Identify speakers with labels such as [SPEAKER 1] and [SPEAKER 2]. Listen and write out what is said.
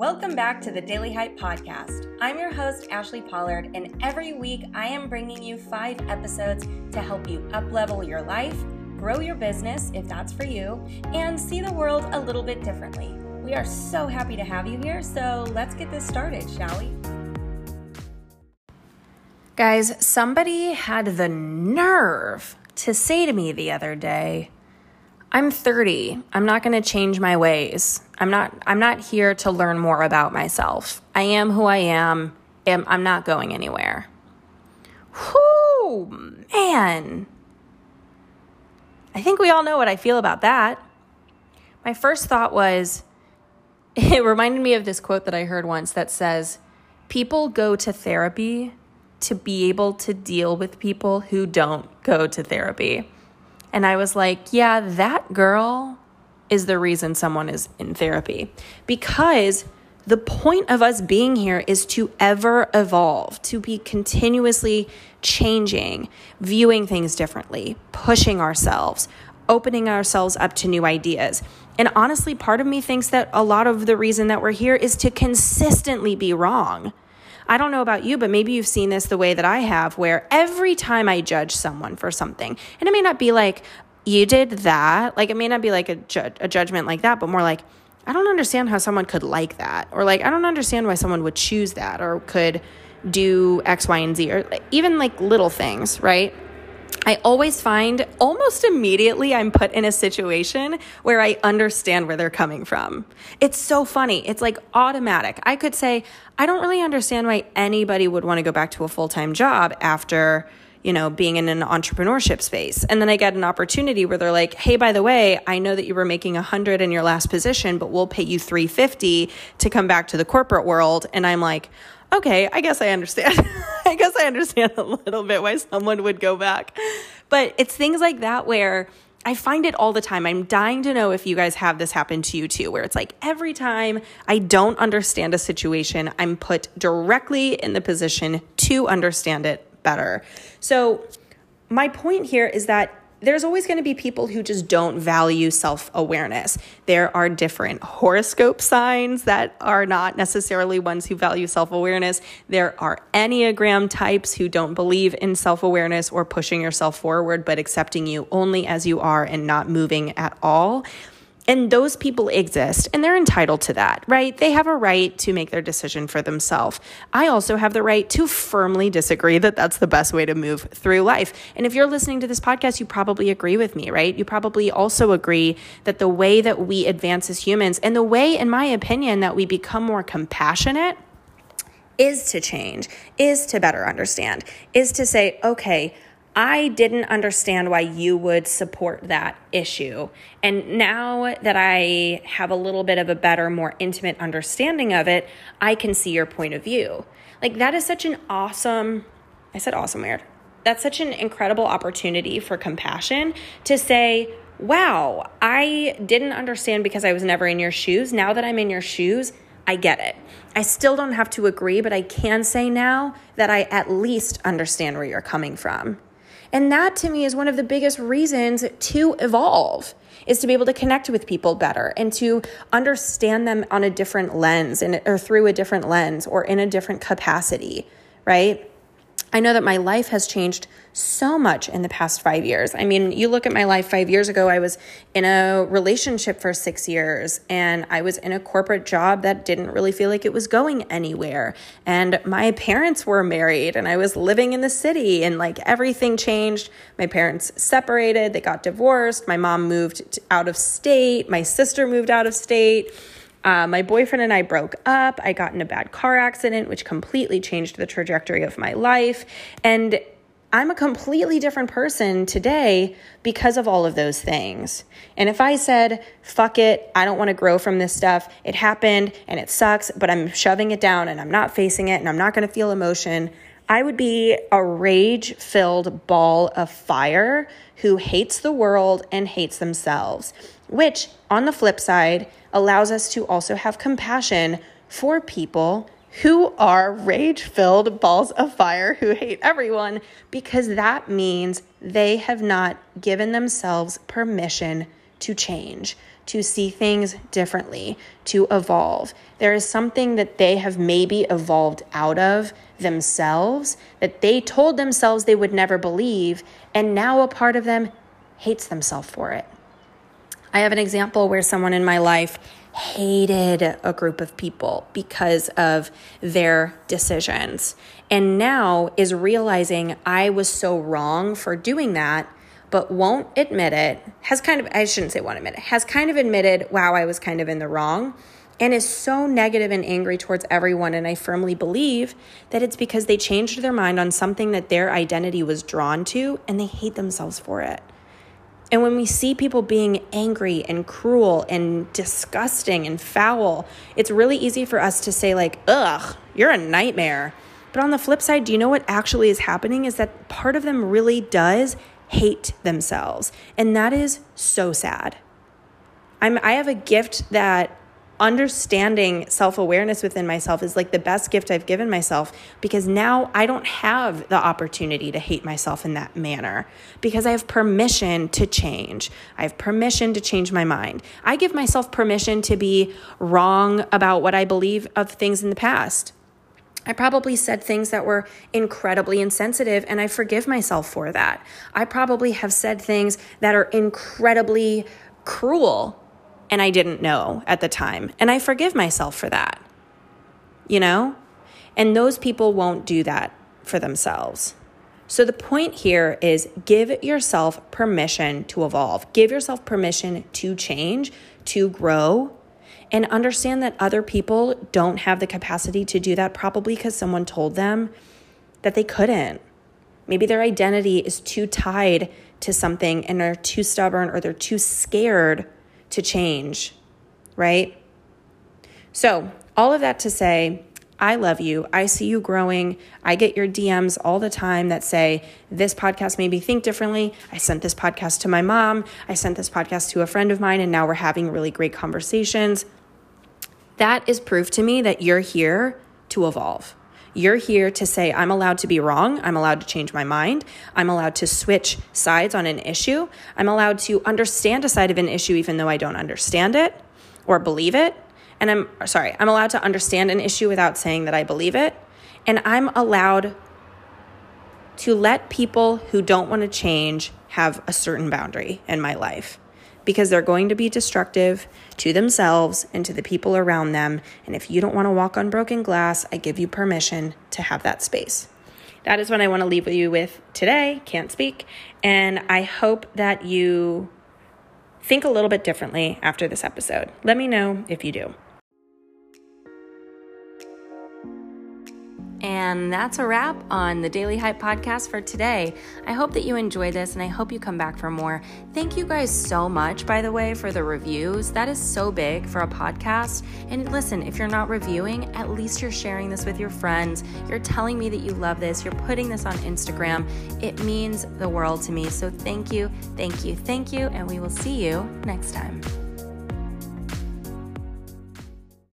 [SPEAKER 1] Welcome back to the Daily Hype Podcast. I'm your host, Ashli Pollard, and every week I am bringing you five episodes to help you uplevel your life, grow your business if that's for you, and see the world a little bit differently. We are so happy to have you here, so let's get this started, shall we? Guys, somebody had the nerve to say to me the other day, I'm 30. I'm not going to change my ways. I'm not I'm not here to learn more about myself. I am who I am. I'm not going anywhere. Whoo, man. I think we all know what I feel about that. My first thought was it reminded me of this quote that I heard once that says, People go to therapy to be able to deal with people who don't go to therapy. And I was like, yeah, that girl is the reason someone is in therapy. Because the point of us being here is to ever evolve, to be continuously changing, viewing things differently, pushing ourselves, opening ourselves up to new ideas. And honestly, part of me thinks that a lot of the reason that we're here is to consistently be wrong. I don't know about you, but maybe you've seen this the way that I have, where every time I judge someone for something, and it may not be like, you did that, like it may not be like a, ju- a judgment like that, but more like, I don't understand how someone could like that, or like, I don't understand why someone would choose that, or could do X, Y, and Z, or even like little things, right? I always find almost immediately I'm put in a situation where I understand where they're coming from. It's so funny. It's like automatic. I could say, I don't really understand why anybody would want to go back to a full time job after, you know, being in an entrepreneurship space. And then I get an opportunity where they're like, hey, by the way, I know that you were making 100 in your last position, but we'll pay you 350 to come back to the corporate world. And I'm like, okay, I guess I understand. I guess I understand a little bit why someone would go back. But it's things like that where I find it all the time. I'm dying to know if you guys have this happen to you too, where it's like every time I don't understand a situation, I'm put directly in the position to understand it better. So, my point here is that there's always going to be people who just don't value self awareness. There are different horoscope signs that are not necessarily ones who value self awareness. There are Enneagram types who don't believe in self awareness or pushing yourself forward, but accepting you only as you are and not moving at all. And those people exist and they're entitled to that, right? They have a right to make their decision for themselves. I also have the right to firmly disagree that that's the best way to move through life. And if you're listening to this podcast, you probably agree with me, right? You probably also agree that the way that we advance as humans and the way, in my opinion, that we become more compassionate is to change, is to better understand, is to say, okay, I didn't understand why you would support that issue. And now that I have a little bit of a better, more intimate understanding of it, I can see your point of view. Like, that is such an awesome, I said awesome weird. That's such an incredible opportunity for compassion to say, wow, I didn't understand because I was never in your shoes. Now that I'm in your shoes, I get it. I still don't have to agree, but I can say now that I at least understand where you're coming from. And that to me is one of the biggest reasons to evolve is to be able to connect with people better and to understand them on a different lens and or through a different lens or in a different capacity, right? I know that my life has changed so much in the past five years. I mean, you look at my life five years ago, I was in a relationship for six years and I was in a corporate job that didn't really feel like it was going anywhere. And my parents were married and I was living in the city and like everything changed. My parents separated, they got divorced. My mom moved out of state, my sister moved out of state. Uh, my boyfriend and I broke up. I got in a bad car accident, which completely changed the trajectory of my life. And I'm a completely different person today because of all of those things. And if I said, fuck it, I don't want to grow from this stuff, it happened and it sucks, but I'm shoving it down and I'm not facing it and I'm not going to feel emotion, I would be a rage filled ball of fire who hates the world and hates themselves, which, on the flip side, allows us to also have compassion for people who are rage filled balls of fire who hate everyone because that means they have not given themselves permission to change, to see things differently, to evolve. There is something that they have maybe evolved out of themselves that they told themselves they would never believe, and now a part of them hates themselves for it. I have an example where someone in my life hated a group of people because of their decisions and now is realizing I was so wrong for doing that but won't admit it, has kind of, I shouldn't say won't admit it, has kind of admitted, wow, I was kind of in the wrong, and is so negative and angry towards everyone. And I firmly believe that it's because they changed their mind on something that their identity was drawn to and they hate themselves for it. And when we see people being angry and cruel and disgusting and foul, it's really easy for us to say, like, ugh, you're a nightmare. But on the flip side, do you know what actually is happening? Is that part of them really does hate themselves. And that is so sad. I'm, I have a gift that understanding self awareness within myself is like the best gift I've given myself because now I don't have the opportunity to hate myself in that manner because I have permission to change. I have permission to change my mind. I give myself permission to be wrong about what I believe of things in the past. I probably said things that were incredibly insensitive, and I forgive myself for that. I probably have said things that are incredibly cruel, and I didn't know at the time, and I forgive myself for that. You know? And those people won't do that for themselves. So the point here is give yourself permission to evolve, give yourself permission to change, to grow, and understand that other people don't have the capacity to do that, probably because someone told them that they couldn't. Maybe their identity is too tied to something and they're too stubborn or they're too scared to change, right? So, all of that to say, I love you. I see you growing. I get your DMs all the time that say, This podcast made me think differently. I sent this podcast to my mom. I sent this podcast to a friend of mine, and now we're having really great conversations that is proof to me that you're here to evolve. You're here to say, I'm allowed to be wrong. I'm allowed to change my mind. I'm allowed to switch sides on an issue. I'm allowed to understand a side of an issue even though I don't understand it or believe it. And I'm sorry, I'm allowed to understand an issue without saying that I believe it. And I'm allowed to let people who don't want to change have a certain boundary in my life because they're going to be destructive to themselves and to the people around them. And if you don't want to walk on broken glass, I give you permission to have that space. That is what I want to leave you with today. Can't speak. And I hope that you think a little bit differently after this episode. Let me know if you do. And that's a wrap on the Daily Hype podcast for today. I hope that you enjoyed this and I hope you come back for more. Thank you guys so much, by the way, for the reviews. That is so big for a podcast. And listen, if you're not reviewing, at least you're sharing this with your friends. You're telling me that you love this. You're putting this on Instagram. It means the world to me. So thank you, thank you, thank you. And we will see you next time.